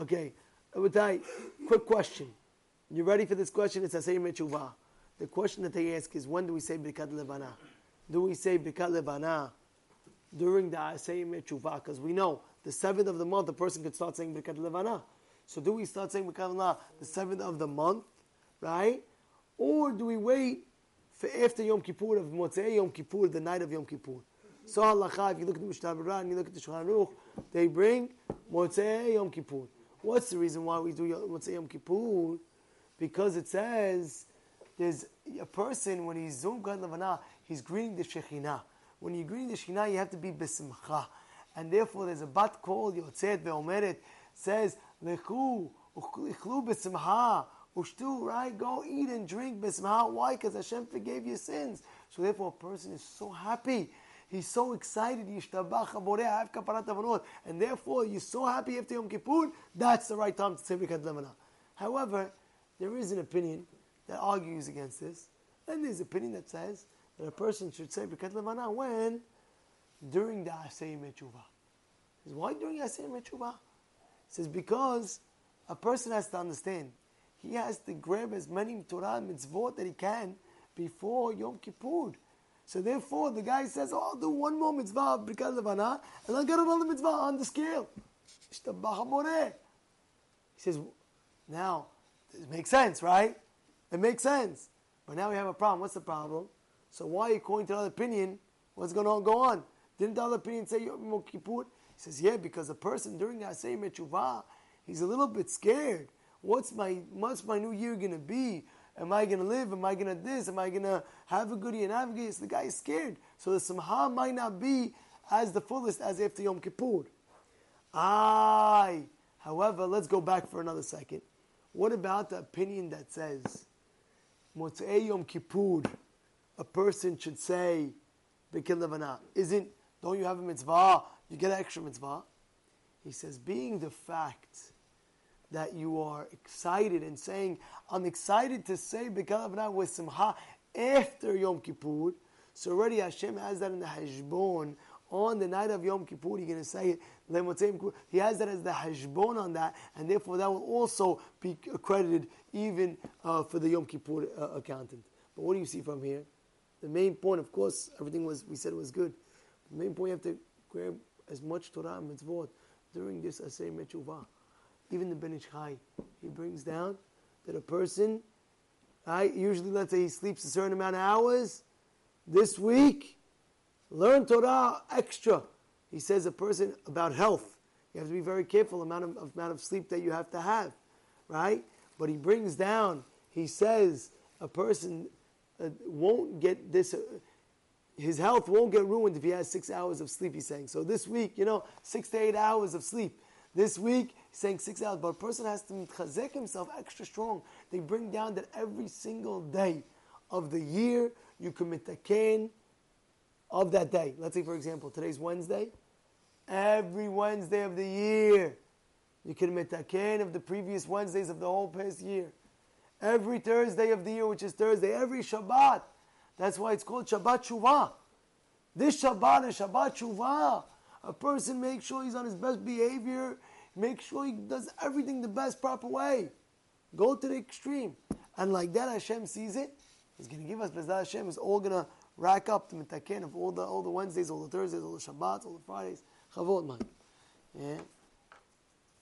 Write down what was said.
Okay, Abutai, quick question. You ready for this question? It's Asayim Mechuvah. The question that they ask is when do we say Birkat Levana? Do we say Birkat Levana during the Asayim Mechuvah? Because we know the seventh of the month, the person could start saying Birkat Levana. So do we start saying Birkat Levana the seventh of the month, right? Or do we wait for after Yom Kippur of Motzei Yom Kippur, the night of Yom Kippur? So halacha, if you look at the Mishnah and you look at the Shulchan Aruch, they bring Motzei Yom Kippur. What's the reason why we do Motzei Yom Kippur? Because it says there's a person when he's Zum Levana, he's greeting the Shekhinah. When you're greeting the Shekhinah, you have to be besimcha. And therefore, there's a bat kol Yotzet Ve'omeret, says, Lechu, Uchlu besimcha, Ushtu, right? Go eat and drink besimcha. Why? Because Hashem forgave your sins. So therefore, a person is so happy. He's so excited. And therefore, you're so happy after Yom Kippur. That's the right time to say Birkat Levana. However, there is an opinion that argues against this. And there's an opinion that says that a person should say Birkat Levana when? During the Asay Mechuvah. Why during Asay Mechuvah? says because a person has to understand he has to grab as many Torah mitzvot that he can before Yom Kippur. So therefore, the guy says, "Oh, I'll do one more mitzvah of Anah, and I'll get another mitzvah on the scale." He says, "Now, it makes sense, right? It makes sense. But now we have a problem. What's the problem? So why calling to another opinion? What's going to go on? Didn't the other opinion say Yom Kippur? He says, yeah, because a person during the Asay Mechuvah, he's a little bit scared. What's my what's my new year going to be? Am I going to live? Am I going to this? Am I going to have a good year and have a good year? So the guy is scared. So the Simha might not be as the fullest as after Yom Kippur. Aye. However, let's go back for another second. What about the opinion that says Motzei Yom Kippur, a person should say? Isn't, don't you have a mitzvah? You get an extra mitzvah. He says, being the fact that you are excited and saying, I'm excited to say Birkat Levana with Simcha after Yom Kippur. So already Hashem has that in the Hashbon on the night of Yom Kippur, you're going to say it. He has that as the hashbon on that, and therefore that will also be accredited even uh, for the Yom Kippur uh, accountant. But what do you see from here? The main point, of course, everything was we said was good. The main point you have to grab as much Torah and mitzvot during this Asay Mechuvah. Even the Ben Ish Chai, he brings down that a person, I usually let's say he sleeps a certain amount of hours this week Learn Torah extra. He says a person about health. You have to be very careful amount of amount of sleep that you have to have, right? But he brings down. He says a person uh, won't get this. Uh, his health won't get ruined if he has six hours of sleep. He's saying so. This week, you know, six to eight hours of sleep. This week, saying six hours, but a person has to chazek himself extra strong. They bring down that every single day of the year you commit a cane of that day. Let's say, for example, today's Wednesday. Every Wednesday of the year, you can metaken of the previous Wednesdays of the whole past year. Every Thursday of the year, which is Thursday, every Shabbat. That's why it's called Shabbat Shuvah. This Shabbat is Shabbat Shuvah. A person makes sure he's on his best behavior, make sure he does everything the best, proper way. Go to the extreme. And like that, Hashem sees it. He's going to give us, Bezat Hashem is all going to rack up the mitaken of all the all the Wednesdays, all the Thursdays, all the Shabbats, all the Fridays. Chavod man. Yeah.